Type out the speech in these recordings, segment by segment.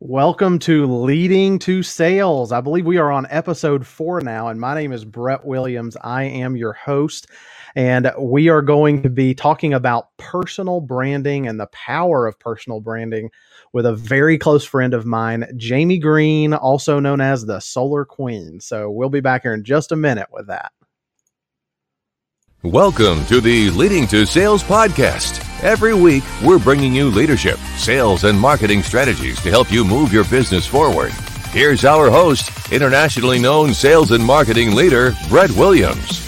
Welcome to Leading to Sales. I believe we are on episode four now, and my name is Brett Williams. I am your host, and we are going to be talking about personal branding and the power of personal branding with a very close friend of mine, Jamie Green, also known as the Solar Queen. So we'll be back here in just a minute with that. Welcome to the Leading to Sales podcast. Every week, we're bringing you leadership, sales, and marketing strategies to help you move your business forward. Here's our host, internationally known sales and marketing leader, Brett Williams.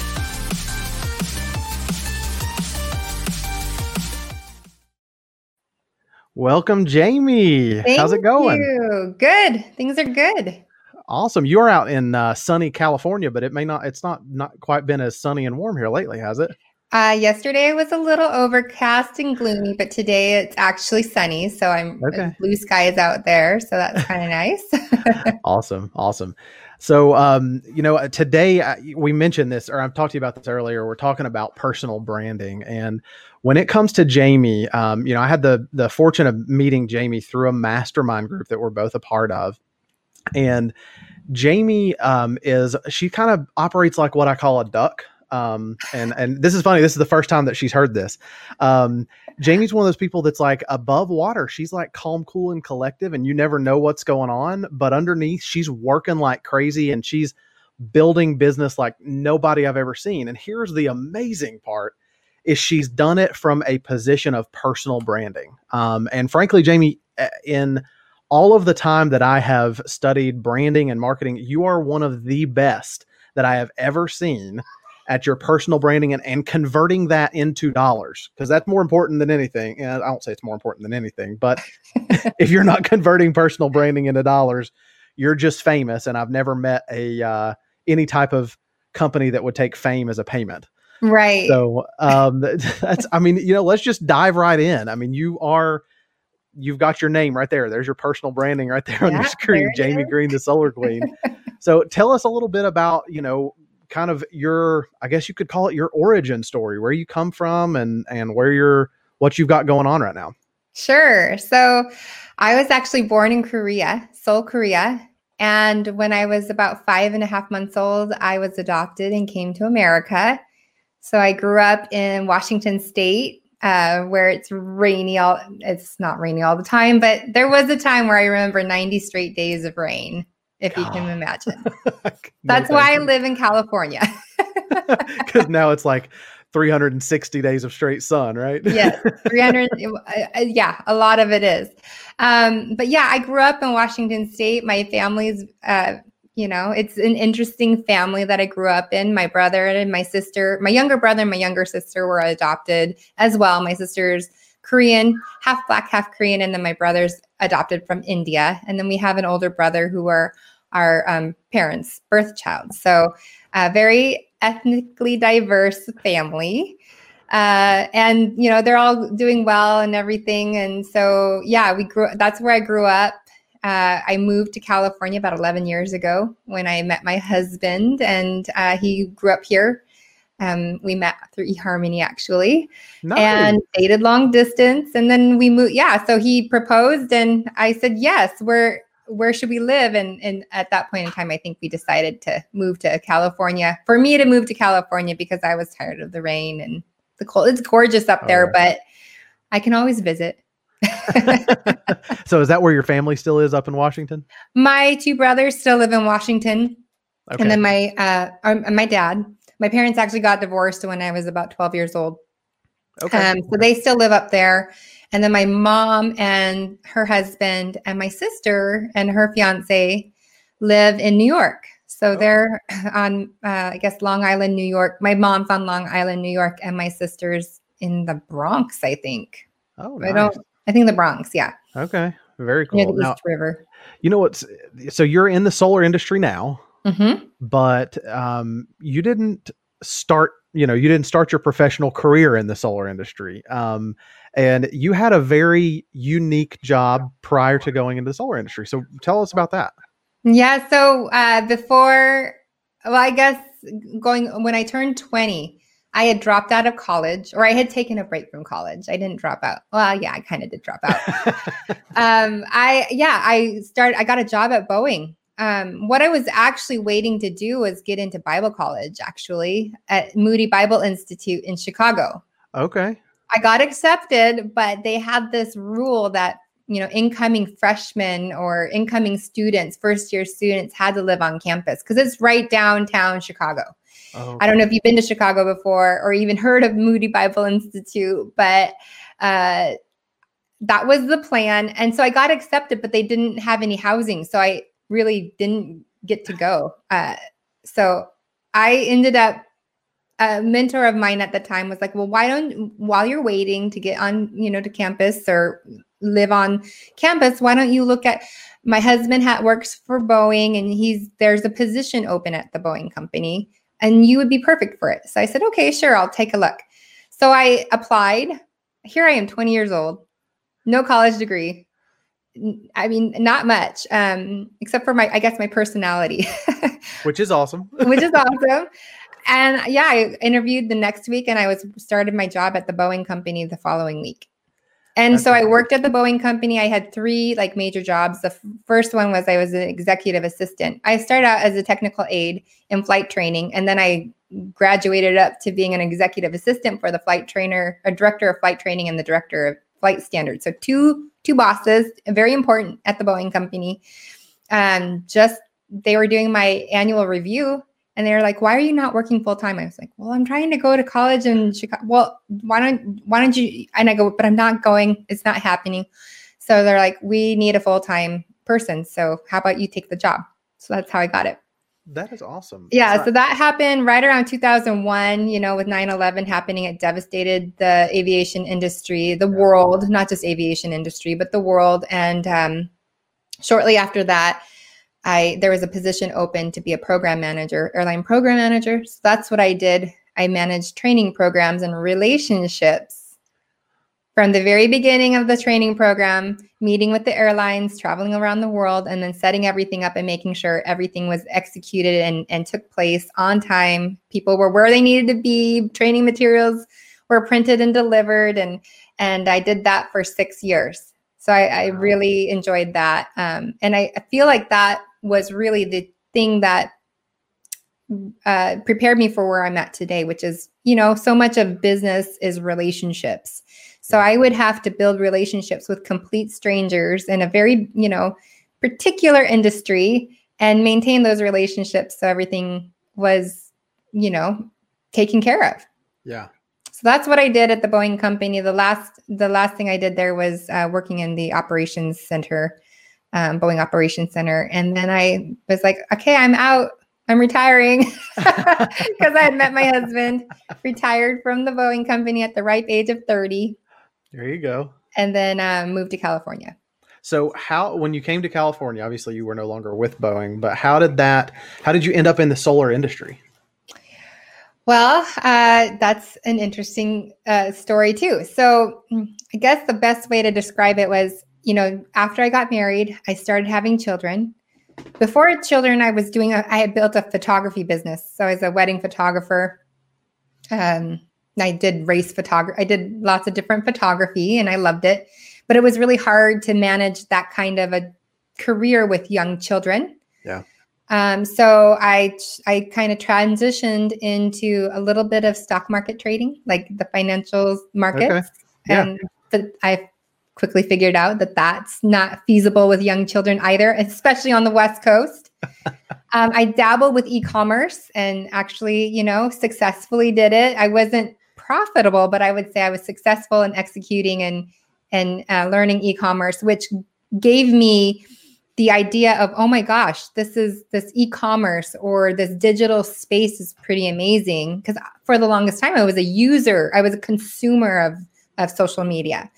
Welcome, Jamie. Thank How's it going? You. Good. Things are good. Awesome. You're out in uh, sunny California, but it may not. It's not not quite been as sunny and warm here lately, has it? Uh, yesterday was a little overcast and gloomy, but today it's actually sunny. So I'm Okay. blue skies out there, so that's kind of nice. awesome awesome so um you know today uh, we mentioned this or i've talked to you about this earlier we're talking about personal branding and when it comes to jamie um you know i had the the fortune of meeting jamie through a mastermind group that we're both a part of and jamie um is she kind of operates like what i call a duck um and and this is funny this is the first time that she's heard this um Jamie's one of those people that's like above water. She's like calm, cool, and collective, and you never know what's going on. But underneath, she's working like crazy and she's building business like nobody I've ever seen. And here's the amazing part is she's done it from a position of personal branding. Um, and frankly, Jamie, in all of the time that I have studied branding and marketing, you are one of the best that I have ever seen at your personal branding and, and converting that into dollars because that's more important than anything. And I don't say it's more important than anything, but if you're not converting personal branding into dollars, you're just famous. And I've never met a uh, any type of company that would take fame as a payment. right. So um, that's I mean, you know, let's just dive right in. I mean, you are you've got your name right there. There's your personal branding right there on your screen, Jamie is. Green, the Solar Queen. so tell us a little bit about, you know, kind of your I guess you could call it your origin story, where you come from and and where you're what you've got going on right now. Sure. So I was actually born in Korea, Seoul, Korea. And when I was about five and a half months old, I was adopted and came to America. So I grew up in Washington State, uh, where it's rainy all it's not rainy all the time, but there was a time where I remember 90 straight days of rain, if you can imagine. That's why I live in California. Because now it's like 360 days of straight sun, right? yes 300 uh, uh, yeah a lot of it is um but yeah i grew up in washington state my family's uh you know it's an interesting family that i grew up in. My brother and my sister my younger brother and my younger sister were adopted as well. My sister's korean half black half korean and then my brother's adopted from india. And then we have an older brother who are our um, parents birth child. So a very ethnically diverse family. Uh, and you know they're all doing well and everything. And so yeah we grew that's where i grew up uh, i moved to california about 11 years ago when i met my husband and uh, he grew up here um, we met through eharmony actually Nice. and dated long distance and then we moved yeah so he proposed and i said yes where where should we live and and at that point in time i think we decided to move to california for me to move to california because i was tired of the rain and the cold it's gorgeous up Oh, there yeah. but i can always visit so is that where your family still is up in Washington? my two brothers still live in washington Okay. and then my uh um, my dad my parents actually got divorced when i was about 12 years old okay. Um, so they still live up there. And then my mom and her husband and my sister and her fiance live in New York. So Oh. they're on, uh, I guess, Long Island, New York. My mom's on Long Island, New York, and my sister's in the Bronx, I think. oh, I don't, I think the Bronx, yeah, Okay. Very cool. near the Now, East River. you know what's so you're in the solar industry now, hmm but um, you didn't start. You know, you didn't start your professional career in the solar industry, um, and you had a very unique job prior to going into the solar industry. So tell us about that. Yeah. So uh, before, well, I guess going when I turned 20, I had dropped out of college, or I had taken a break from college. I didn't drop out. Well, yeah, I kind of did drop out. um, I yeah, I started. I got a job at Boeing. Um, what I was actually waiting to do was get into Bible college, actually at Moody Bible Institute in Chicago. Okay. I got accepted, but they had this rule that you know incoming freshmen or incoming students, first year students, had to live on campus because it's right downtown Chicago. Oh. I don't know if you've been to Chicago before or even heard of Moody Bible Institute, but uh, that was the plan. And so I got accepted, but they didn't have any housing. So I really didn't get to go. Uh, so I ended up, a mentor of mine at the time was like, well, why don't, while you're waiting to get on, you know, to campus or live on campus, why don't you look at, my husband ha- works for Boeing and he's, there's a position open at the Boeing company and you would be perfect for it. So I said, okay, sure, I'll take a look. So I applied. Here I am, 20 years old, no college degree. I mean, not much, um, except for my, I guess, my personality, which is awesome. which is awesome. And yeah, I interviewed the next week, and I was started my job at the Boeing company the following week. And That's so I worked at the Boeing company. I had three like major jobs. The first one was I was an executive assistant. I started out as a technical aide in flight training, and then I graduated up to being an executive assistant for the flight trainer, a director of flight training, and the director of flight standards. So two two bosses, very important at the Boeing company. Um, just they were doing my annual review and they're like, "Why are you not working full time?" I was like, "Well, I'm trying to go to college in Chicago." Well, why don't why don't you? And I go, "But I'm not going. It's not happening." So they're like, "We need a full time person. So how about you take the job?" So that's how I got it. That is awesome. Yeah, so that happened right around 2001, you know, with 9/11 happening it devastated the aviation industry, the yeah. world, not just aviation industry, but the world and um, shortly after that, I there was a position open to be a program manager, airline program manager. So that's what I did. I managed training programs and relationships from the very beginning of the training program, meeting with the airlines, traveling around the world, and then setting everything up and making sure everything was executed and, and took place on time. People were where they needed to be, training materials were printed and delivered. And and I did that for six years. So I, I really enjoyed that. Um, and I, I feel like that was really the thing that uh, prepared me for where I'm at today, which is, you know, so much of business is relationships. So I would have to build relationships with complete strangers in a very, you know, particular industry and maintain those relationships so everything was, you know, taken care of. Yeah. So that's what I did at the Boeing company. The last the last thing I did there was uh, working in the operations center um, Boeing Operations Center. And then I was like, okay, I'm out. I'm retiring because I had met my husband, retired from the Boeing company at the ripe age of 30. There you go. And then um, moved to California. So how when you came to California, obviously you were no longer with Boeing, but how did that how did you end up in the solar industry? Well, uh, that's an interesting uh, story too. So I guess the best way to describe it was you know, after I got married, I started having children. Before children, I was doing, a, I had built a photography business. So I was a wedding photographer. Um, I did race photography. I did lots of different photography and I loved it. But it was really hard to manage that kind of a career with young children. Yeah. Um, so I I kind of transitioned into a little bit of stock market trading, like the financials markets. Okay. Yeah. And I quickly figured out that that's not feasible with young children either, especially on the West Coast. um, I dabbled with e commerce and actually, you know, successfully did it. I wasn't profitable, but I would say I was successful in executing and and uh, learning e-commerce, which gave me the idea of oh my gosh this is this e-commerce or this digital space is pretty amazing because for the longest time i was a user i was a consumer of of social media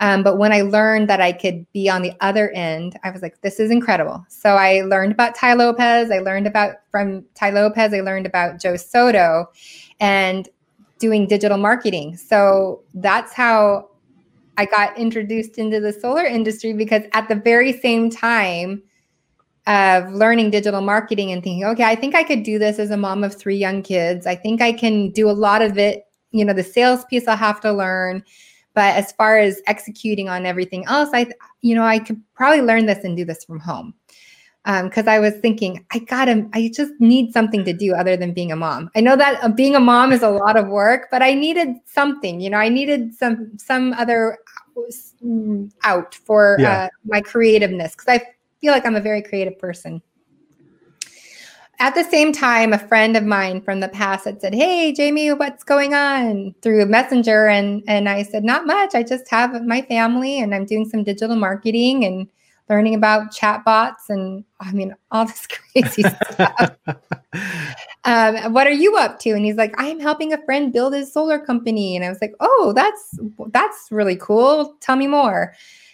um, but when I learned that I could be on the other end, I was like, this is incredible. So I learned about Tai Lopez. I learned about from Tai Lopez, I learned about Joe Soto and doing digital marketing. So that's how I got introduced into the solar industry because at the very same time, of learning digital marketing and thinking, okay, I think I could do this as a mom of three young kids. I think I can do a lot of it. You know, the sales piece I'll have to learn. But as far as executing on everything else, I, you know, I could probably learn this and do this from home. Because um, I was thinking, I gotta, I just need something to do other than being a mom. I know that uh, being a mom is a lot of work, but I needed something. You know, I needed some some other mm, out for yeah. uh, my creativeness because I feel like I'm a very creative person. At the same time, a friend of mine from the past had said, Hey, Jamie, what's going on through Messenger? And, and I said, Not much. I just have my family and I'm doing some digital marketing and learning about chatbots and I mean, all this crazy stuff. um, what are you up to? And he's like, I'm helping a friend build his solar company. And I was like, Oh, that's that's really cool. Tell me more.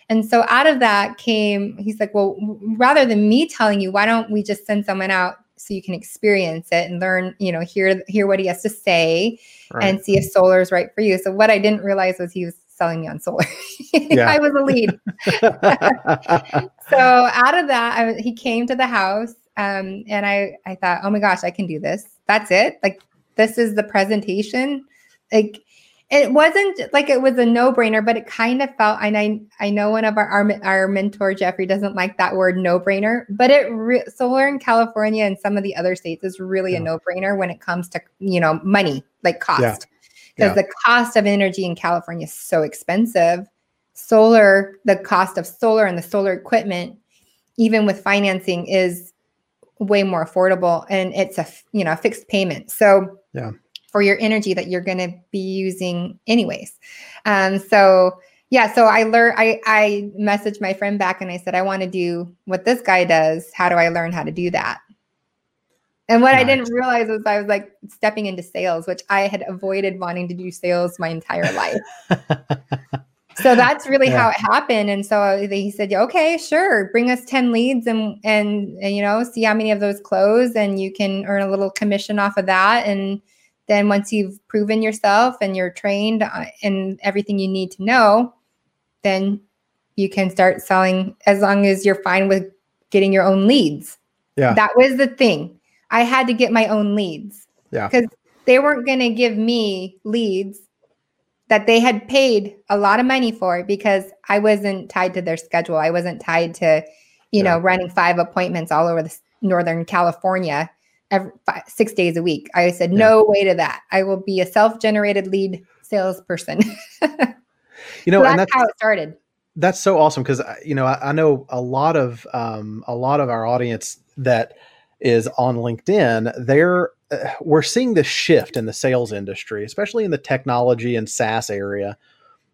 And so out of that came, he's like, well, rather than me telling you, why don't we just send someone out so you can experience it and learn, you know, hear hear what he has to say right. and see if solar is right for you. So what I didn't realize was he was selling me on solar. I was a lead. so out of that, I, he came to the house um, and I, I thought, oh my gosh, I can do this. That's it. Like, this is the presentation. Like, it wasn't like it was a no-brainer but it kind of felt and i i know one of our our, our mentor jeffrey doesn't like that word no-brainer but it re- solar in california and some of the other states is really yeah. a no-brainer when it comes to you know money like cost because yeah. yeah. the cost of energy in california is so expensive solar the cost of solar and the solar equipment even with financing is way more affordable and it's a you know fixed payment so yeah for your energy that you're going to be using anyways. Um, so yeah, so I learned. I I messaged my friend back and I said I want to do what this guy does. How do I learn how to do that? And what nice. I didn't realize was I was like stepping into sales, which I had avoided wanting to do sales my entire life. so that's really yeah. how it happened. And so he said, "Okay, sure, bring us ten leads, and, and and you know, see how many of those close, and you can earn a little commission off of that." And then once you've proven yourself and you're trained in uh, everything you need to know, then you can start selling as long as you're fine with getting your own leads. Yeah. That was the thing. I had to get my own leads. Yeah. Because they weren't going to give me leads that they had paid a lot of money for because I wasn't tied to their schedule. I wasn't tied to, you yeah. know, running five appointments all over the Northern California every five, six days a week. I said, yeah. no way to that. I will be a self-generated lead salesperson. you know, so that's, that's, how it started. That's so awesome because you know I, I, know a lot of um, a lot of our audience that is on LinkedIn. They're uh, we're seeing this shift in the sales industry, especially in the technology and SaaS area,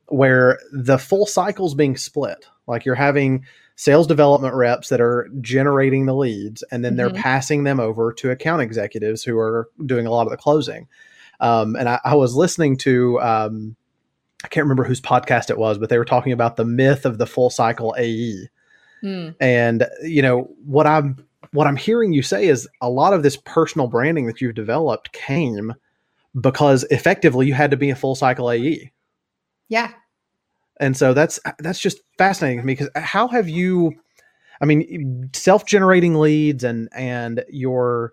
where the full cycle is being split. Like you're having sales development reps that are generating the leads and then they're mm-hmm. passing them over to account executives who are doing a lot of the closing. Um, and I, I, was listening to, um, I can't remember whose podcast it was, but they were talking about the myth of the full cycle AE. Mm. And you know what I'm what I'm hearing you say is a lot of this personal branding that you've developed came because effectively you had to be a full cycle AE. Yeah, and so that's that's just fascinating to me because uh, how have you i mean self-generating leads and and your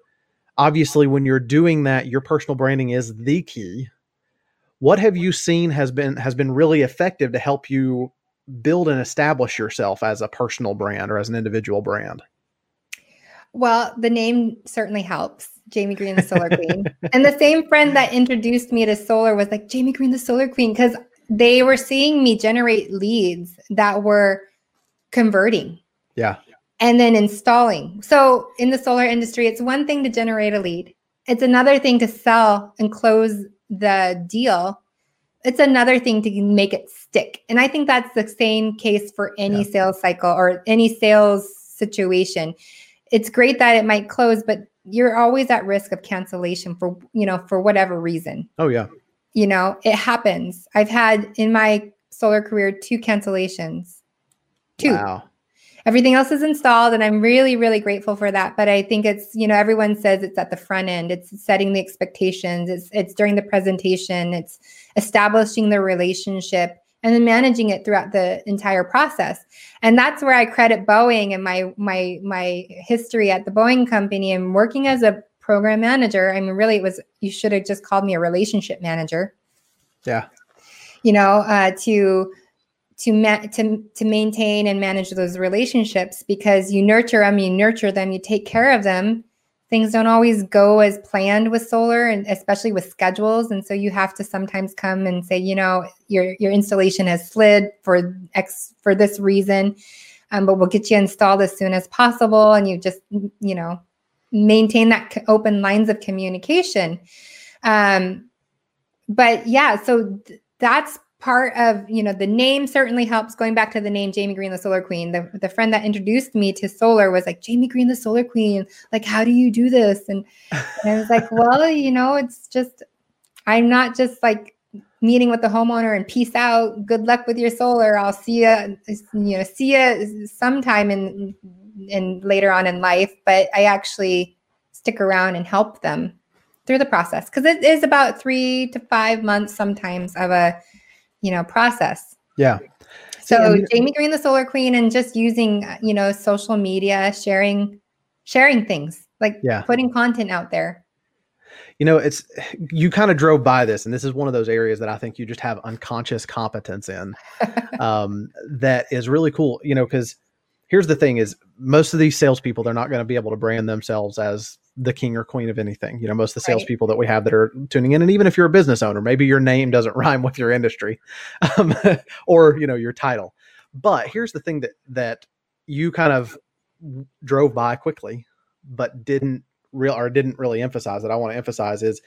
obviously when you're doing that your personal branding is the key. What have you seen has been has been really effective to help you build and establish yourself as a personal brand or as an individual brand? Well the name certainly helps jamie green the solar queen. And the same friend that introduced me to solar was like jamie green the solar queen because they were seeing me generate leads that were converting. Yeah. And then installing. So in the solar industry, it's one thing to generate a lead. It's another thing to sell and close the deal. It's another thing to make it stick. And I think that's the same case for any yeah. sales cycle or any sales situation. It's great that it might close, but you're always at risk of cancellation for, you know, for whatever reason. Oh yeah you know, it happens. I've had in my solar career two cancellations. Two. Wow. Everything else is installed and I'm really really grateful for that, but I think it's, you know, everyone says it's at the front end. It's setting the expectations. It's it's during the presentation. It's establishing the relationship and then managing it throughout the entire process. And that's where I credit Boeing and my my my history at the Boeing company and working as a program manager. I mean, really, it was you should have just called me a relationship manager. Yeah. You know, uh, to to ma- to to maintain and manage those relationships because you nurture them, you nurture them, you take care of them. Things don't always go as planned with solar, and especially with schedules. And so you have to sometimes come and say, you know, your your installation has slid for X for this reason, um, but we'll get you installed as soon as possible. And you just you know maintain that open lines of communication. Um, but yeah, so th- that's part of you know the name certainly helps. Going back to the name jamie green the solar queen the, the friend that introduced me to solar was like jamie green the solar queen like how do you do this? And, and i was like well you know it's just i'm not just like meeting with the homeowner and peace out good luck with your solar. I'll see you you know see you sometime in in later on in life but i actually stick around and help them through the process. Because it is about three to five months sometimes of a you know process. Yeah. So I mean, jamie green the solar queen and just using you know social media sharing sharing things like yeah. putting content out there. You know it's you kind of drove by this and this is one of those areas that i think you just have unconscious competence in um, that is really cool you know because here's the thing is most of these salespeople they're not going to be able to brand themselves as the king or queen of anything. You know, most of the salespeople right. that we have that are tuning in, and even if you're a business owner, maybe your name doesn't rhyme with your industry, um, or you know your title. But here's the thing that that you kind of drove by quickly, but didn't real or didn't really emphasize that I want to emphasize is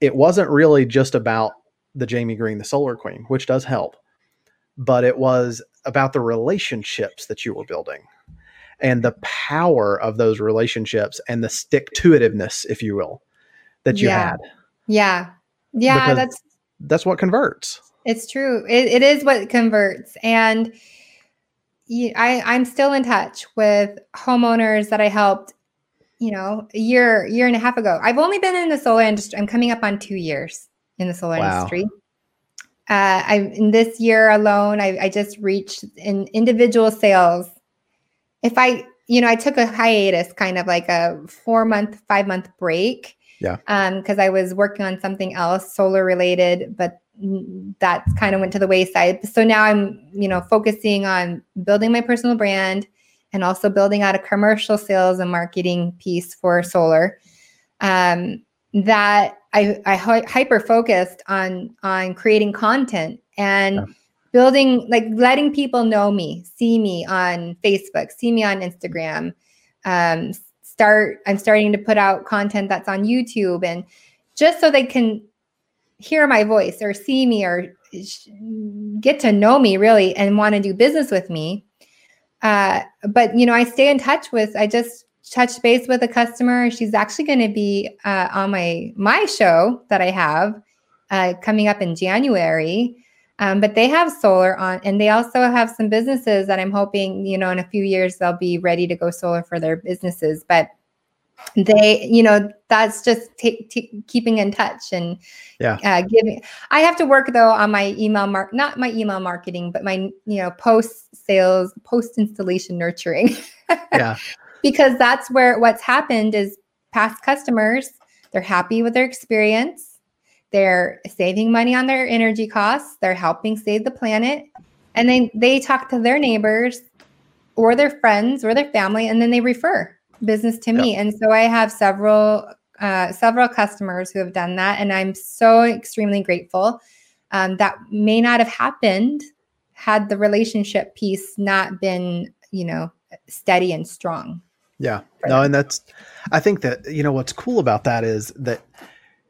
it wasn't really just about the Jamie Green, the Solar Queen, which does help, but it was about the relationships that you were building and the power of those relationships and the stick to itiveness, if you will, that you yeah. had. Yeah. Yeah. Because that's that's what converts. It's true. It, it is what converts. And I, I'm still in touch with homeowners that I helped, you know, a year, year and a half ago. I've only been in the solar industry. I'm coming up on two years in the solar wow. industry. Uh, I in this year alone, I, I just reached in individual sales if I, you know, I took a hiatus, kind of like a four month, five month break. Yeah. Um, because I was working on something else, solar related, but that kind of went to the wayside. So now I'm, you know, focusing on building my personal brand and also building out a commercial sales and marketing piece for solar. Um, that I, I hyper focused on on creating content and yeah. building like letting people know me see me on facebook see me on instagram um, start i'm starting to put out content that's on youtube and just so they can hear my voice or see me or get to know me really and want to do business with me. Uh, but you know i stay in touch with i just touched base with a customer she's actually going to be uh, on my my show that i have uh, coming up in january um, but they have solar on, and they also have some businesses that I'm hoping, you know, in a few years they'll be ready to go solar for their businesses. But they, you know, that's just t- t- keeping in touch and yeah, uh, giving. I have to work though on my email mark, not my email marketing, but my, you know, post sales, post installation nurturing. yeah, because that's where what's happened is past customers they're happy with their experience they're saving money on their energy costs, they're helping save the planet, and then they talk to their neighbors or their friends or their family, and then they refer business to me. And so I have several uh, several customers who have done that, and I'm so extremely grateful. Um, that may not have happened had the relationship piece not been, you know, steady and strong. Yeah. No, and that's I think that you know what's cool about that is that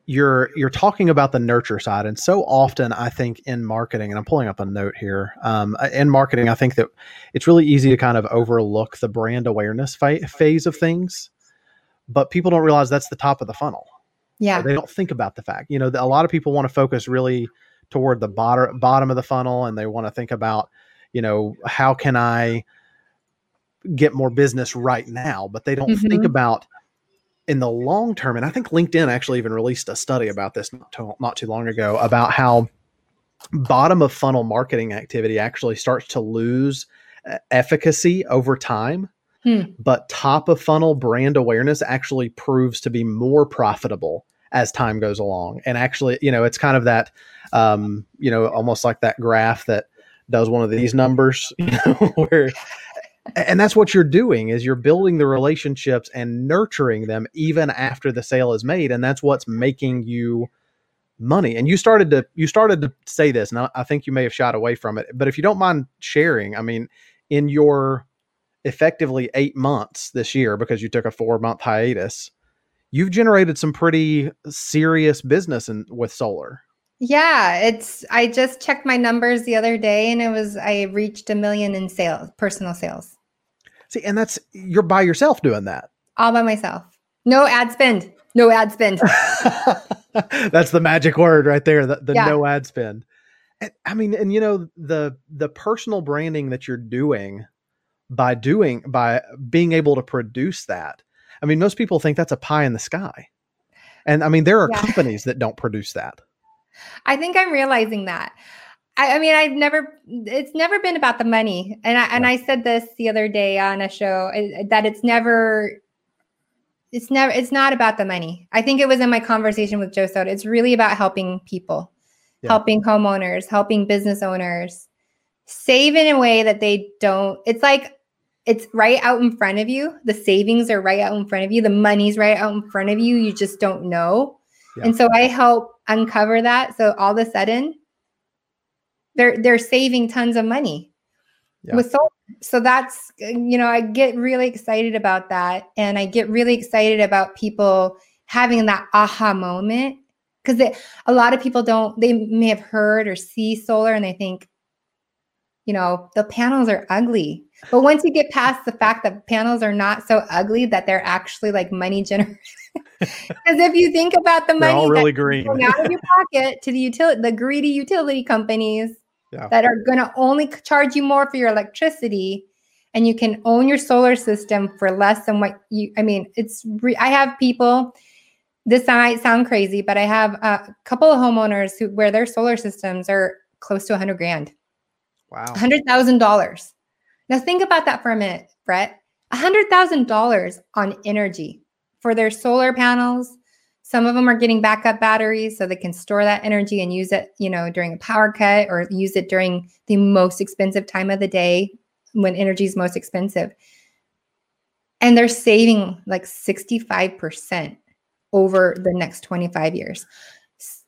you're you're talking about the nurture side. And so often i think in marketing and i'm pulling up a note here um, in marketing i think that it's really easy to kind of overlook the brand awareness fa- phase of things but people don't realize that's the top of the funnel. Yeah. They don't think about the fact you know a lot of people want to focus really toward the bottom bottom of the funnel and they want to think about you know how can i get more business right now but they don't mm-hmm. think about in the long term, and I think LinkedIn actually even released a study about this not too, not too long ago about how bottom of funnel marketing activity actually starts to lose uh, efficacy over time. Hmm. But top of funnel brand awareness actually proves to be more profitable as time goes along. And actually, you know, it's kind of that, um, you know, almost like that graph that does one of these numbers, you know, where, and that's what you're doing is you're building the relationships and nurturing them even after the sale is made. And that's what's making you money. And you started to, you started to say this, and I, think you may have shot away from it, but if you don't mind sharing, I mean, in your effectively eight months this year, because you took a four month hiatus, you've generated some pretty serious business in, with solar. Yeah, it's I just checked my numbers the other day and it was I reached a million in sales, personal sales. See, and that's you're by yourself doing that. All by myself. No ad spend. No ad spend. that's the magic word right there, the, the Yeah. no ad spend. And, I mean, and you know, the the personal branding that you're doing by doing by being able to produce that. I mean, most people think that's a pie in the sky. And I mean, there are Yeah. companies that don't produce that. I think I'm realizing that. I, I mean, I've never, it's never been about the money. And I, and I said this the other day on a show that it's never, it's never, it's not about the money. I think it was in my conversation with Joe Soto. It's really about helping people, Yeah. helping homeowners, helping business owners save in a way that they don't, it's like, it's right out in front of you. The savings are right out in front of you. The money's right out in front of you. You just don't know. Yeah. And so I help uncover that. So all of a sudden, they're they're saving tons of money Yeah. with solar. So that's you know I get really excited about that, and I get really excited about people having that aha moment because a lot of people don't. They may have heard or see solar, and they think, you know, the panels are ugly. But once you get past the fact that panels are not so ugly, that they're actually like money generating. Because if you think about the money really green. going out of your pocket to the utility, the greedy utility companies Yeah. that are going to only charge you more for your electricity, and you can own your solar system for less than what you. I mean, it's. Re- I have people. This might sound crazy, but I have a couple of homeowners who where their solar systems are close to a 100 grand, Wow. hundred thousand dollars. Now think about that for a minute, Brett. A hundred thousand dollars on energy for their solar panels. Some of them are getting backup batteries so they can store that energy and use it, you know, during a power cut or use it during the most expensive time of the day when energy is most expensive. And they're saving like 65% over the next 25 years.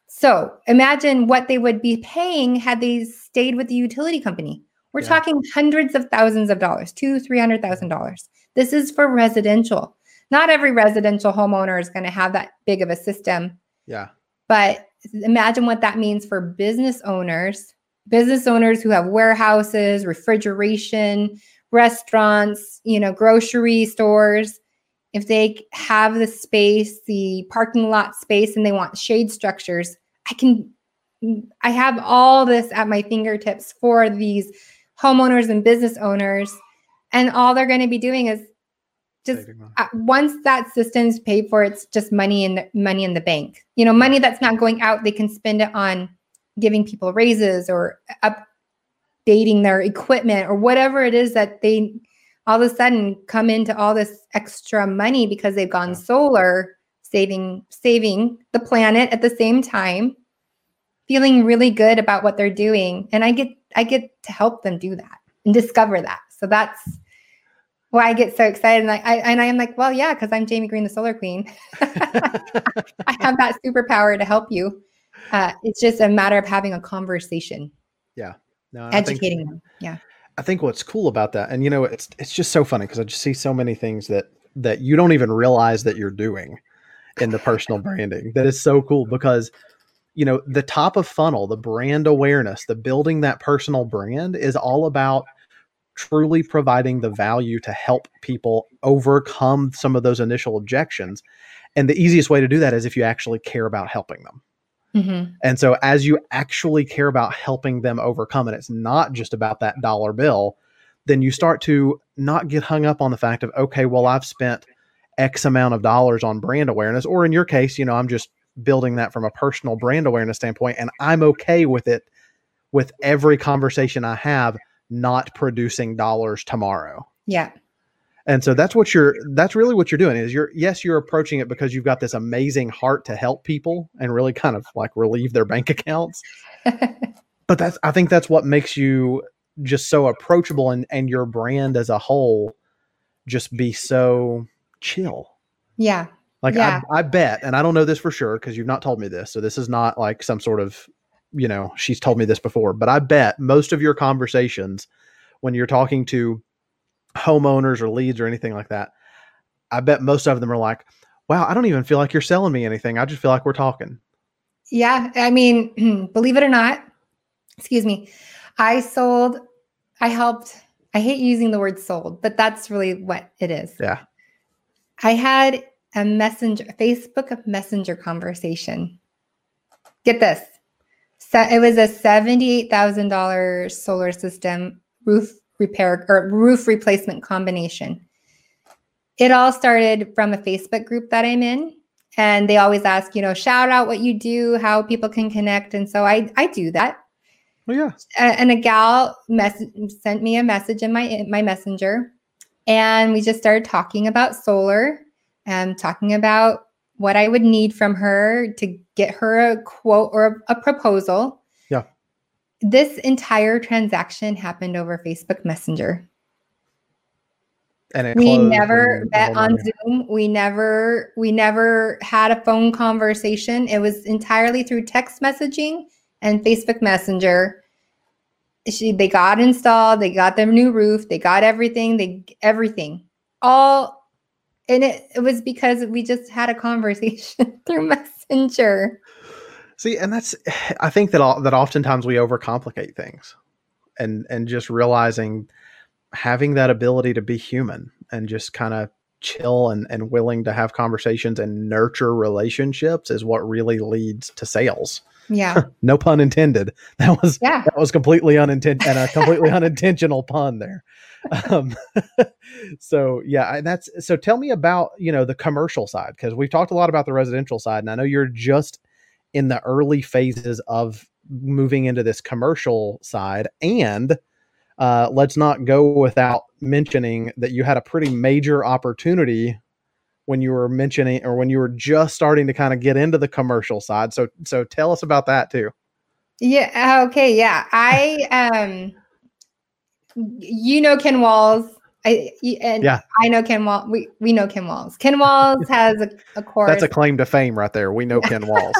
So imagine what they would be paying had they stayed with the utility company. We're Yeah. talking hundreds of thousands of dollars, two, three hundred thousand dollars. This is for residential. Not every residential homeowner is going to have that big of a system, Yeah. but imagine what that means for business owners, business owners who have warehouses, refrigeration, restaurants, you know, grocery stores. If they have the space, the parking lot space, and they want shade structures, I can, I have all this at my fingertips for these homeowners and business owners. And all they're going to be doing is just uh, once that system's paid for, it's just money in the money in the bank. You know, money that's not going out. They can spend it on giving people raises or updating their equipment or whatever it is that they all of a sudden come into all this extra money because they've gone Yeah. solar, saving saving the planet at the same time, feeling really good about what they're doing, and I get I get to help them do that and discover that. So that's why I get so excited. And I, I and I am like, well, yeah, because I'm Jamie Green, the Solar Queen. I have that superpower to help you. Uh, it's just a matter of having a conversation, No, and I think- educating them. Yeah. I think what's cool about that, and you know, it's it's just so funny because I just see so many things that that you don't even realize that you're doing in the personal branding. That is so cool because you know the top of funnel, the brand awareness, the building that personal brand is all about truly providing the value to help people overcome some of those initial objections. And the easiest way to do that is if you actually care about helping them. Mhm. And so, as you actually care about helping them overcome, and it's not just about that dollar bill, then you start to not get hung up on the fact of, okay, well, I've spent X amount of dollars on brand awareness. Or in your case, you know, I'm just building that from a personal brand awareness standpoint, and I'm okay with it with every conversation I have not producing dollars tomorrow. Yeah. And so that's what you're that's really what you're doing is you're yes, you're approaching it because you've got this amazing heart to help people and really kind of like relieve their bank accounts. but that's I think that's what makes you just so approachable and and your brand as a whole just be so chill. Yeah. Like Yeah. I, I bet, and I don't know this for sure because you've not told me this, so this is not like some sort of, you know, she's told me this before. But I bet most of your conversations, when you're talking to homeowners or leads or anything like that, I bet most of them are like, "Wow, I don't even feel like you're selling me anything. I just feel like we're talking." Yeah, I mean, believe it or not, excuse me, I sold, I helped, I hate using the word sold, but that's really what it is. Yeah. I had a messenger, Facebook messenger conversation. Get this. So it was a $78,000 solar system roof repair or roof replacement combination. It all started from a Facebook group that I'm in and they always ask you know shout out what you do how people can connect and so i i do that Well, yeah. And a gal mess- sent me a message in my in my messenger and we just started talking about solar and talking about what i would need from her to get her a quote or a, a proposal. Yeah. this entire transaction happened over facebook messenger. And we never met on nine. zoom. We never we never had a phone conversation. It was entirely through text messaging and facebook messenger. She they got installed they got their new roof they got everything they everything. All and it, it was because we just had a conversation through messenger See, and that's I think that all, that oftentimes we overcomplicate things, and and just realizing having that ability to be human and just kind of chill and and willing to have conversations and nurture relationships is what really leads to sales. yeah No pun intended. That was yeah that was completely unintentional and a completely unintentional pun there. Um, so yeah, and that's so. Tell me about you know the commercial side because we've talked a lot about the residential side, and I know you're just in the early phases of moving into this commercial side. And uh, let's not go without mentioning that you had a pretty major opportunity when you were mentioning or when you were just starting to kind of get into the commercial side. So so tell us about that too. Yeah. Okay. Yeah. I um, you know Ken Walls. I and Yeah. I know Ken Walls. We we know Ken Walls. Ken Walls has a, a course. That's a claim to fame right there. We know Ken Walls.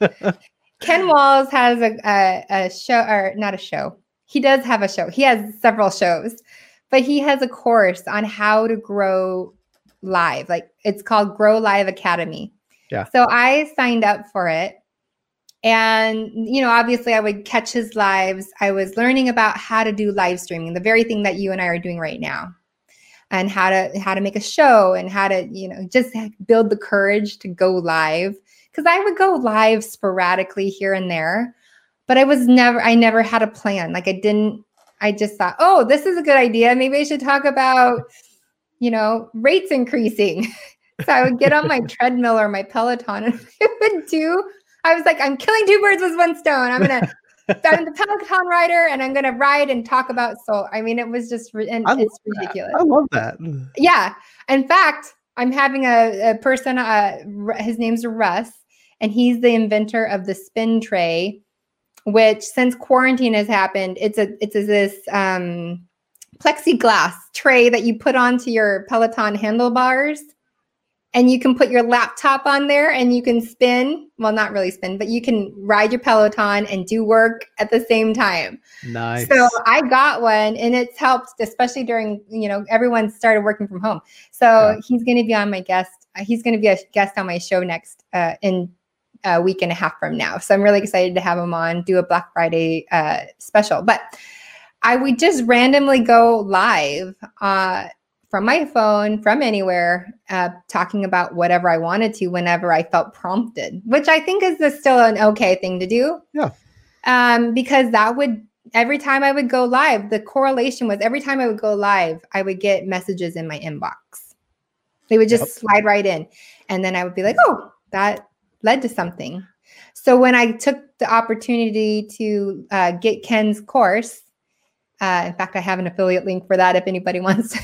Ken Walls has a, a a show or not a show. He does have a show. He has several shows, but he has a course on how to grow live. Like it's called Grow Live Academy. Yeah. So I signed up for it. And, you know, obviously I would catch his lives. I was learning about how to do live streaming, the very thing that you and I are doing right now. And how to how to make a show and how to, you know, just build the courage to go live. Cause I would go live sporadically here and there, but I was never, I never had a plan. Like I didn't, I just thought, oh, this is a good idea. Maybe I should talk about, you know, rates increasing. so I would get on my treadmill or my Peloton and I would do, I was like, I'm killing two birds with one stone. I'm to, I'm the Peloton rider and I'm going to ride and talk about soul. I mean, it was just, and I it's that. ridiculous. I love that. Yeah. In fact, I'm having a, a person, uh, his name's Russ, and he's the inventor of the spin tray, which since quarantine has happened, it's a it's a, this um, plexiglass tray that you put onto your Peloton handlebars, and you can put your laptop on there and you can spin. Well, not really spin, but you can ride your Peloton and do work at the same time. Nice. So I got one and it's helped, especially during, you know, everyone started working from home. So Yeah. he's going to be on my guest. uh, He's going to be a guest on my show next uh, in a week and a half from now. So I'm really excited to have him on, do a Black Friday uh, special. But I would just randomly go live uh, from my phone, from anywhere, uh, talking about whatever I wanted to whenever I felt prompted, which I think is still an okay thing to do. Yeah. Um, because that would every time I would go live, the correlation was every time I would go live, I would get messages in my inbox. They would just Yep. slide right in. And then I would be like, oh, that led to something. So when I took the opportunity to uh, get Ken's course, uh, in fact, I have an affiliate link for that if anybody wants.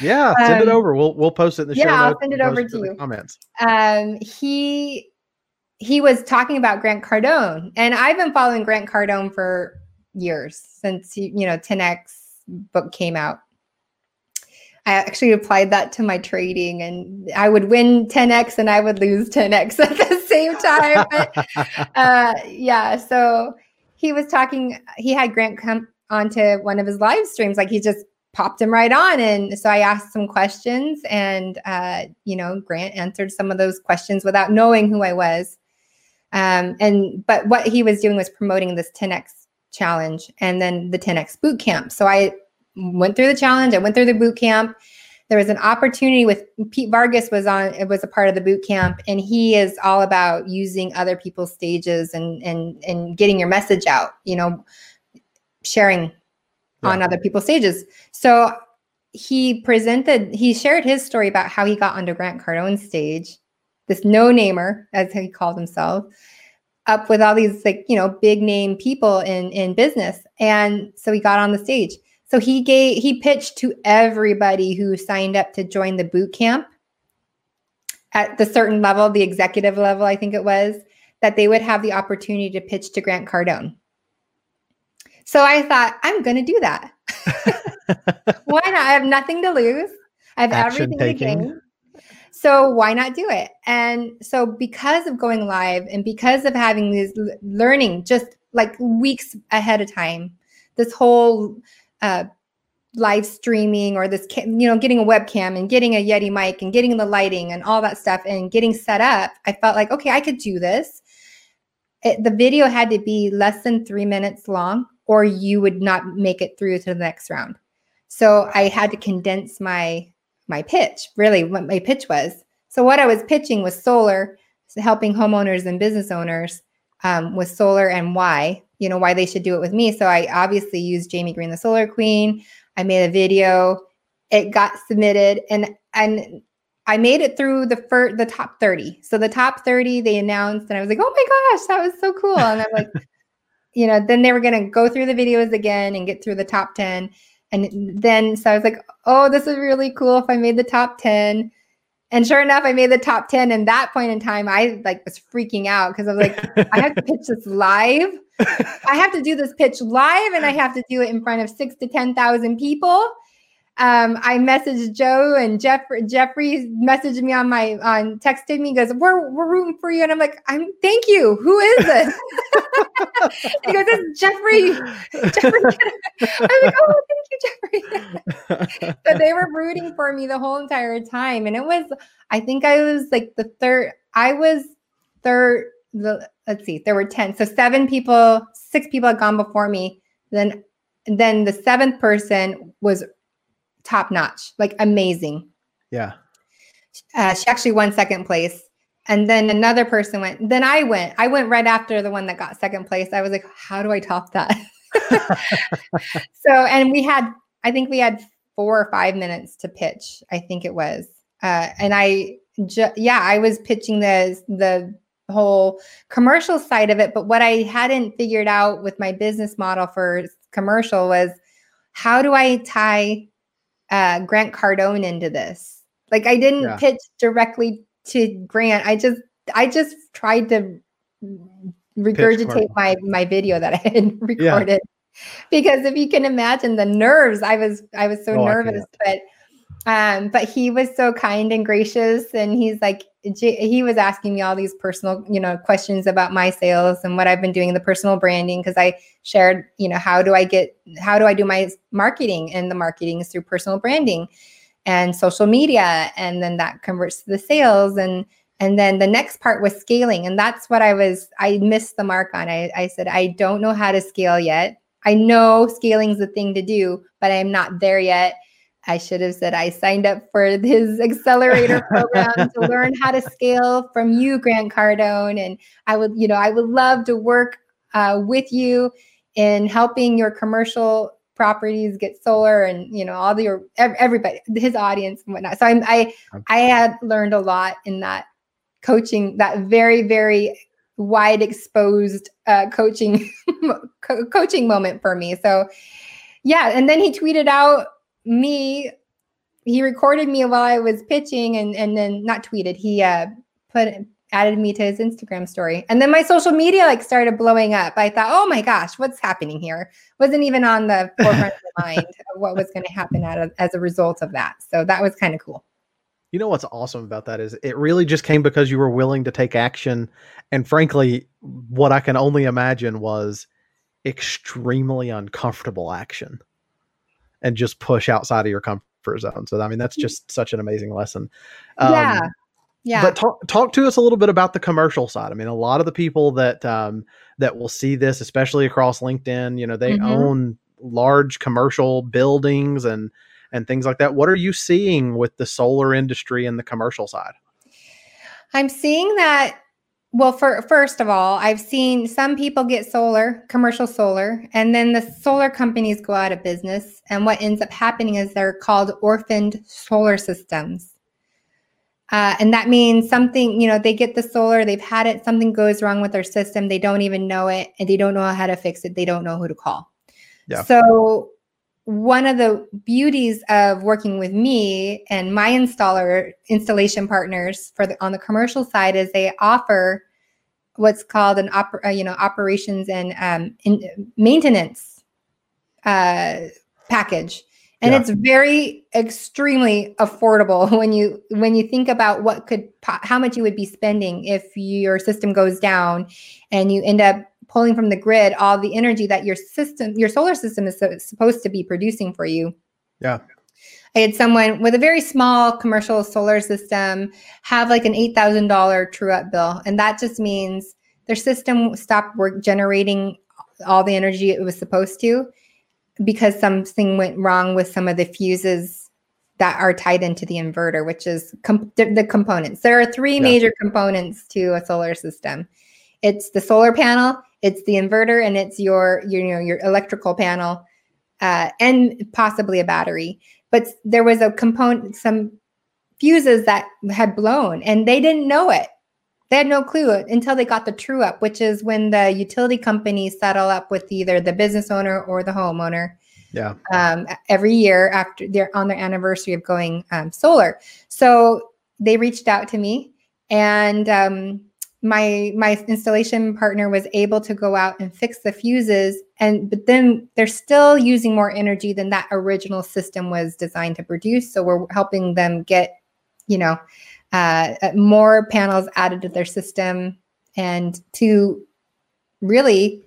yeah, send um, it over. We'll we'll post it in the yeah, show. Yeah, I'll send it over to you. Comments. Um, he he was talking about Grant Cardone, and I've been following Grant Cardone for years since he, you know 10x book came out. I actually applied that to my trading, and I would win 10x and I would lose 10x at the same time. But, uh, yeah, so he was talking. He had Grant come onto one of his live streams, like he just popped him right on. And so I asked some questions, and uh, you know, Grant answered some of those questions without knowing who I was. Um, and but what he was doing was promoting this 10x challenge and then the 10x boot camp. So I went through the challenge. I went through the boot camp. There was an opportunity with Pete Vargas was on. It was a part of the boot camp, and he is all about using other people's stages and and and getting your message out. You know, sharing yeah. on other people's stages. So he presented, he shared his story about how he got onto Grant Cardone's stage, this no namer, as he called himself, up with all these like, you know, big name people in in business. And so he got on the stage. So he gave he pitched to everybody who signed up to join the boot camp at the certain level, the executive level, I think it was, that they would have the opportunity to pitch to Grant Cardone. So I thought, I'm going to do that. why not? I have nothing to lose. I have Action everything taking. to gain. So why not do it? And so because of going live and because of having this learning just like weeks ahead of time, this whole uh, live streaming or this, you know, getting a webcam and getting a Yeti mic and getting the lighting and all that stuff and getting set up, I felt like, okay, I could do this. It, the video had to be less than three minutes long or you would not make it through to the next round. So I had to condense my my pitch, really what my pitch was. So what I was pitching was solar, helping homeowners and business owners um, with solar and why, you know, why they should do it with me. So I obviously used Jamie Green, the Solar Queen. I made a video. It got submitted, and and I made it through the first, the top 30. So the top 30 they announced, and I was like, oh my gosh, that was so cool. And I'm like, you know, then they were going to go through the videos again and get through the top 10. And then, so I was like, oh, this is really cool if I made the top 10. And sure enough, I made the top 10. And that point in time, I like was freaking out because I was like, I have to pitch this live. I have to do this pitch live and I have to do it in front of six to 10,000 people um, I messaged Joe and Jeff. Jeffrey messaged me on my on texted me. Goes, "We're we're rooting for you," and I'm like, "I'm thank you. Who is this?" he goes, "It's Jeffrey." Jeffrey. I'm like, "Oh, thank you, Jeffrey." so they were rooting for me the whole entire time, and it was. I think I was like the third. I was third. The let's see, there were ten. So seven people, six people had gone before me. Then then the seventh person was top notch, like amazing. Yeah. Uh, she actually won second place. And then another person went. Then I went. I went right after the one that got second place. I was like, how do I top that? so, and we had, I think we had four or five minutes to pitch. I think it was. Uh, and I, ju- yeah, I was pitching the the whole commercial side of it. But what I hadn't figured out with my business model for commercial was how do I tie uh, Grant Cardone into this. Like I didn't yeah. pitch directly to Grant. I just I just tried to regurgitate my my video that I had recorded. Yeah. Because if you can imagine the nerves, I was I was so oh, nervous, but um but he was so kind and gracious and he's like he was asking me all these personal you know questions about my sales and what i've been doing in the personal branding because i shared you know how do i get how do i do my marketing and the marketing is through personal branding and social media and then that converts to the sales and and then the next part was scaling and that's what i was i missed the mark on. I, I said i don't know how to scale yet. I know scaling is the thing to do but i'm not there yet I should have said I signed up for his accelerator program to learn how to scale from you, Grant Cardone. And I would, you know, I would love to work uh, with you in helping your commercial properties get solar and you know all the everybody his audience and whatnot so I'm, i i had learned a lot in that coaching that very very wide exposed uh, coaching co- coaching moment for me. So yeah, and then he tweeted out me. He recorded me while I was pitching, and and then not tweeted. He uh, put added me to his Instagram story, and then my social media like started blowing up. I thought, oh my gosh, what's happening here? Wasn't even on the forefront of the mind of what was going to happen a, as a result of that. So that was kind of cool. You know what's awesome about that is it really just came because you were willing to take action. And frankly, what I can only imagine was extremely uncomfortable action and just push outside of your comfort zone. So, I mean, that's just such an amazing lesson. Um, yeah. Yeah. But talk, talk to us a little bit about the commercial side. I mean, a lot of the people that um, that will see this, especially across LinkedIn, you know, they mm-hmm. own large commercial buildings and and things like that. What are you seeing with the solar industry and the commercial side? I'm seeing that well for first of all i've seen some people get solar commercial solar and then the solar companies go out of business. And what ends up happening is they're called orphaned solar systems. Uh, and that means something you know they get the solar they've had it something goes wrong with their system they don't even know it and they don't know how to fix it they don't know who to call. Yeah. so one of the beauties of working with me and my installer installation partners for the on the commercial side is they offer what's called an op, uh, you know operations and um, in, maintenance uh, package and yeah. it's very extremely affordable when you when you think about what could how much you would be spending if your system goes down and you end up pulling from the grid all the energy that your system, your solar system is so, supposed to be producing for you. Yeah. I had someone with a very small commercial solar system have like an $8,000 true up bill. And that just means their system stopped work generating all the energy it was supposed to because something went wrong with some of the fuses that are tied into the inverter, which is the components. There are three yeah. major components to a solar system. It's the solar panel, it's the inverter and it's your, your you know your electrical panel uh, and possibly a battery. But there was a component some fuses that had blown and they didn't know it. They had no clue until they got the true up which is when the utility companies settle up with either the business owner or the homeowner yeah. um, every year after they're on their anniversary of going um, solar. So they reached out to me and um, my my installation partner was able to go out and fix the fuses and but then they're still using more energy than that original system was designed to produce. So we're helping them get you know uh, uh more panels added to their system and to really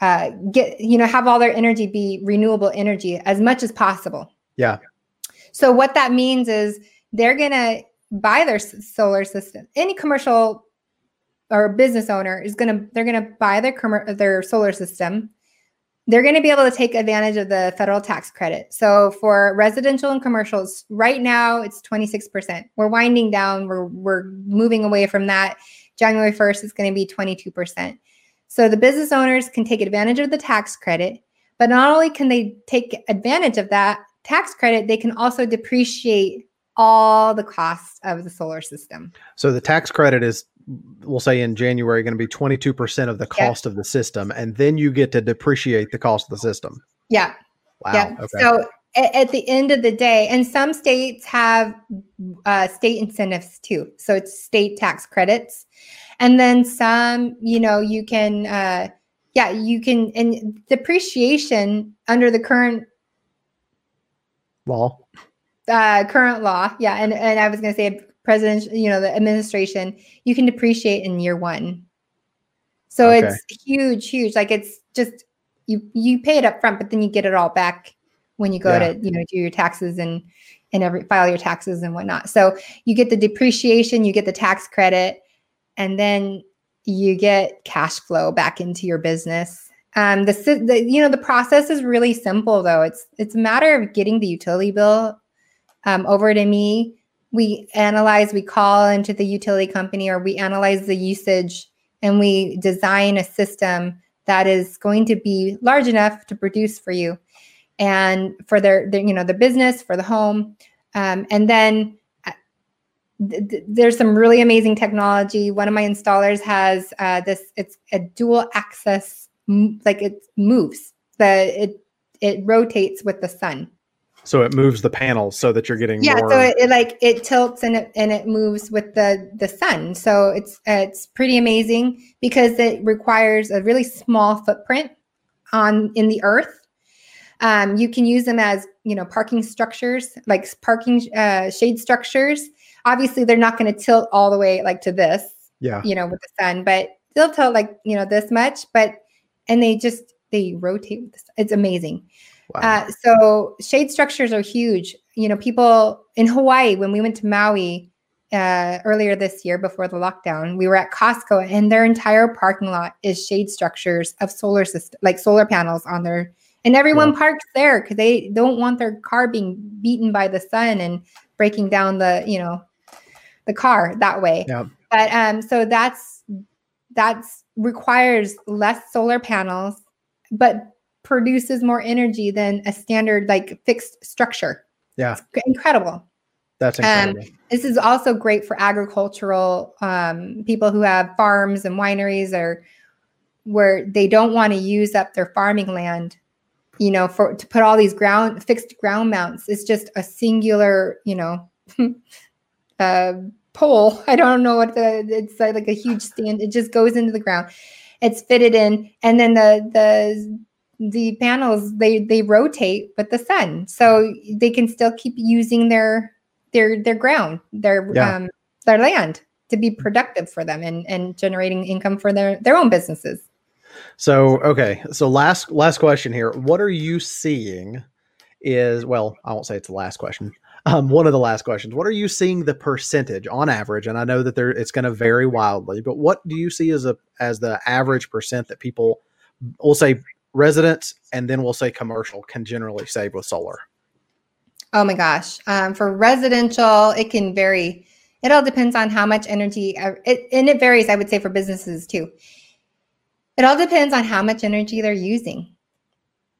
uh, get you know have all their energy be renewable energy as much as possible. Yeah. So what that means is they're going to buy their solar system any commercial or business owner is going to they're going to buy their their solar system. They're going to be able to take advantage of the federal tax credit. So for residential and commercials right now it's 26% we're winding down. We're we're moving away from that. January 1st is going to be 22% so the business owners can take advantage of the tax credit but not only can they take advantage of that tax credit they can also depreciate all the costs of the solar system. So the tax credit is we'll say in January going to be 22% of the cost yeah. of the system and then you get to depreciate the cost of the system. Yeah. Wow. Yeah. Okay. So at, the end of the day, and some states have uh, state incentives too. So it's state tax credits. And then some, you know, you can, uh, yeah, you can, and depreciation under the current law. Uh, current law. Yeah. And, and I was going to say president, you know, the administration, you can depreciate in year one. So okay. it's huge, huge. Like it's just you you pay it up front, but then you get it all back when you go yeah. to, you know, do your taxes and and every file your taxes and whatnot. So you get the depreciation, you get the tax credit, and then you get cash flow back into your business. Um, the, the you know the process is really simple though. It's it's a matter of getting the utility bill um, over to me we analyze, we call into the utility company or we analyze the usage and we design a system that is going to be large enough to produce for you and for their, their you know the business for the home um, and then uh, th- th- there's some really amazing technology. One of my installers has uh, this. It's a dual axis, like it moves. The it it rotates with the sun. So it moves the panels so that you're getting Yeah, more. so it, it like it tilts and it and it moves with the the sun. So it's it's pretty amazing because it requires a really small footprint on in the earth. Um, you can use them as you know parking structures, like parking uh, shade structures. Obviously, they're not going to tilt all the way like to this, yeah. you know, with the sun, but they'll tilt like you know this much. But and they just they rotate with the sun. It's amazing. Wow. Uh, so shade structures are huge. You know, people in Hawaii when we went to Maui uh, earlier this year before the lockdown, we were at Costco and their entire parking lot is shade structures of solar system, like solar panels on their, and everyone parks there because they don't want their car being beaten by the sun and breaking down the, you know, the car that way. Yeah. But um, so that's that's requires less solar panels, but produces more energy than a standard like fixed structure. Yeah. It's incredible. That's um, incredible. This is also great for agricultural um, people who have farms and wineries or where they don't want to use up their farming land, you know, for to put all these ground fixed ground mounts. It's just a singular, you know, uh, pole. I don't know what the it's like, like a huge stand. It just goes into the ground. It's fitted in, and then the the the panels they they rotate with the sun, so they can still keep using their their their ground, their Yeah. um their land to be productive for them and and generating income for their their own businesses. So okay, so last last question here. What are you seeing? Is well, I won't say it's the last question. Um, one of the last questions. What are you seeing the percentage on average? And I know that there it's going to vary wildly, but what do you see as a as the average percent that people, we'll say residents, and then we'll say commercial, can generally save with solar? Oh my gosh. Um, for residential, it can vary. It all depends on how much energy, it, and it varies, I would say, for businesses too. It all depends on how much energy they're using.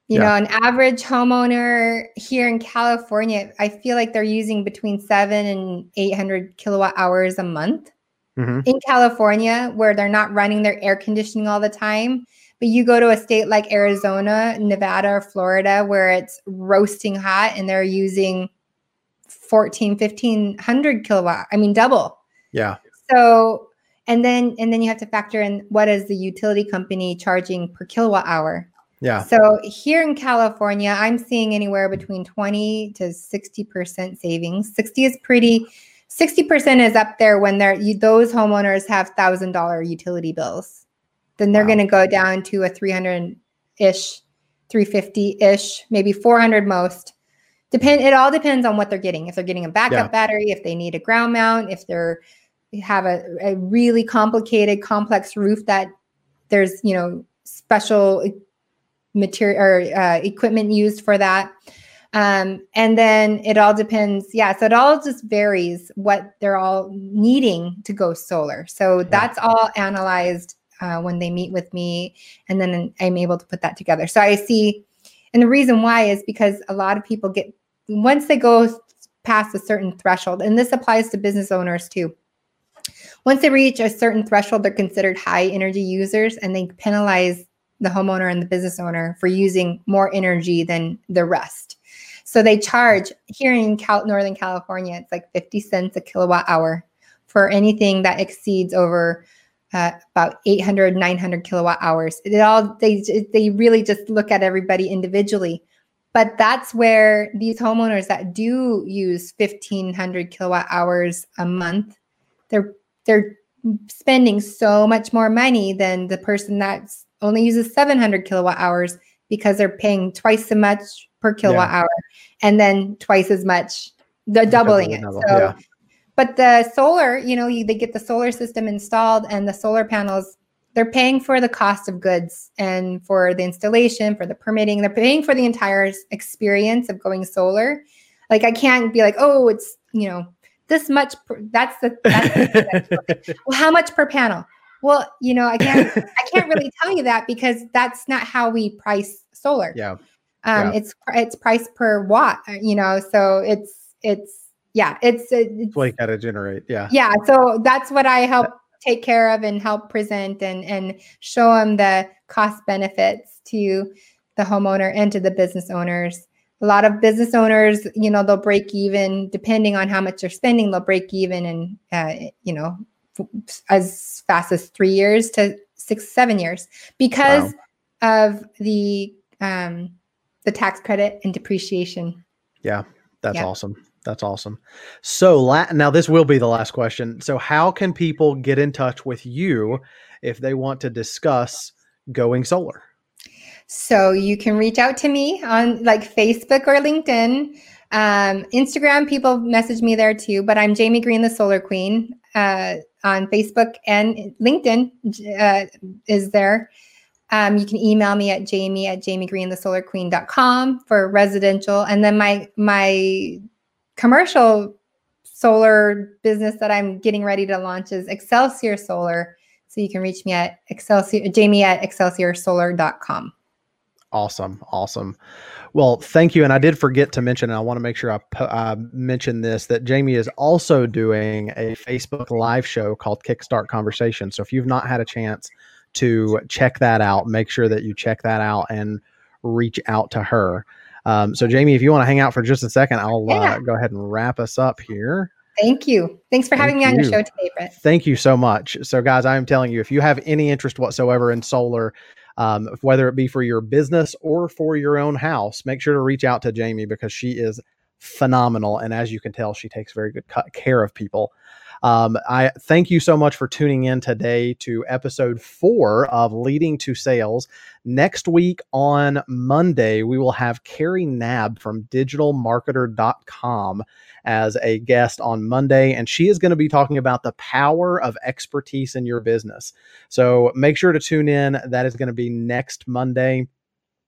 You Yeah. know, an average homeowner here in California, I feel like they're using between seven and 800 kilowatt hours a month hmm in California where they're not running their air conditioning all the time. But you go to a state like Arizona, Nevada, or Florida where it's roasting hot and they're using 14, 1500 kilowatt. I mean, double. Yeah, So, and then, and then you have to factor in what is the utility company charging per kilowatt hour. yeah, So here in California, I'm seeing anywhere between 20 to 60% savings. 60 is pretty 60% is up there when they're you, those homeowners have $1000 utility bills. Then they're Wow. going to go down to a 300-ish, 350-ish, maybe 400 most. Depend it all depends on what they're getting. If they're getting a backup Yeah. battery, if they need a ground mount, if they're have a, a really complicated complex roof that there's, you know, special material or uh, equipment used for that. Um, and then it all depends. Yeah. So it all just varies what they're all needing to go solar. So that's all analyzed uh, when they meet with me. And then I'm able to put that together. So I see, and the reason why is because a lot of people get, once they go past a certain threshold, and this applies to business owners too. Once they reach a certain threshold, they're considered high energy users and they penalize the homeowner and the business owner for using more energy than the rest. So they charge here in Cal- Northern California, it's like 50 cents a kilowatt hour for anything that exceeds over uh, about 800, 900 kilowatt hours. It all they they really just look at everybody individually. But that's where these homeowners that do use 1500 kilowatt hours a month, they're they're spending so much more money than the person that's only uses 700 kilowatt hours because they're paying twice as much per kilowatt hour and then twice as much the doubling it double, so yeah. But the solar you know you, they get the solar system installed and the solar panels they're paying for the cost of goods and for the installation for the permitting they're paying for the entire experience of going solar like i can't be like oh it's you know this much per, that's the that's the well, how much per panel? Well, you know, I can't I can't really tell you that because that's not how we price solar. yeah, Um, yeah. it's it's priced per watt, uh, you know, so it's it's yeah, it's, it's what you got to generate. Yeah. Yeah. So that's what I help take care of and help present and and show them the cost benefits to the homeowner and to the business owners. A lot of business owners, you know, they'll break even depending on how much they're spending. They'll break even in, uh, you know, as fast as three years to six, seven years because wow. of the um, the tax credit and depreciation. Yeah, that's yeah. awesome. That's awesome. So la- now this will be the last question. So how can people get in touch with you if they want to discuss going solar? So you can reach out to me on like Facebook or LinkedIn. Um, Instagram, people message me there too, but I'm Jamie Green, the Solar Queen, uh, on Facebook and LinkedIn uh, is there. Um, you can email me at jamie at jamiegreenthesolarqueen.com for residential. And then my my commercial solar business that I'm getting ready to launch is Excelsior Solar. So you can reach me at Excelsior Jamie at excelsiorsolar.com. Awesome. Awesome. Well, thank you. And I did forget to mention, and I want to make sure I uh, mention this that Jamie is also doing a Facebook live show called Kickstart Conversation. So if you've not had a chance to check that out, make sure that you check that out and reach out to her. Um, so, Jamie, if you want to hang out for just a second, I'll yeah. uh, go ahead and wrap us up here. Thank you. Thanks for having Thank me on you. your show today, Brett. Thank you so much. So, guys, I am telling you, if you have any interest whatsoever in solar, um, whether it be for your business or for your own house, make sure to reach out to Jamie because she is phenomenal. And as you can tell, she takes very good care of people. Um, I thank you so much for tuning in today to episode four of Leading to Sales. Next week on Monday, we will have Carrie Nab from digitalmarketer.com as a guest on Monday, and she is going to be talking about the power of expertise in your business. So make sure to tune in. That is going to be next Monday.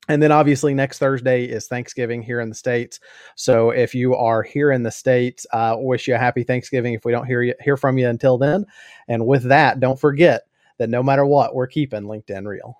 And then obviously next Thursday is Thanksgiving here in the States. So if you are here in the States, uh, wish you a happy Thanksgiving if we don't hear you, hear from you until then. And with that, don't forget that no matter what, we're keeping LinkedIn real.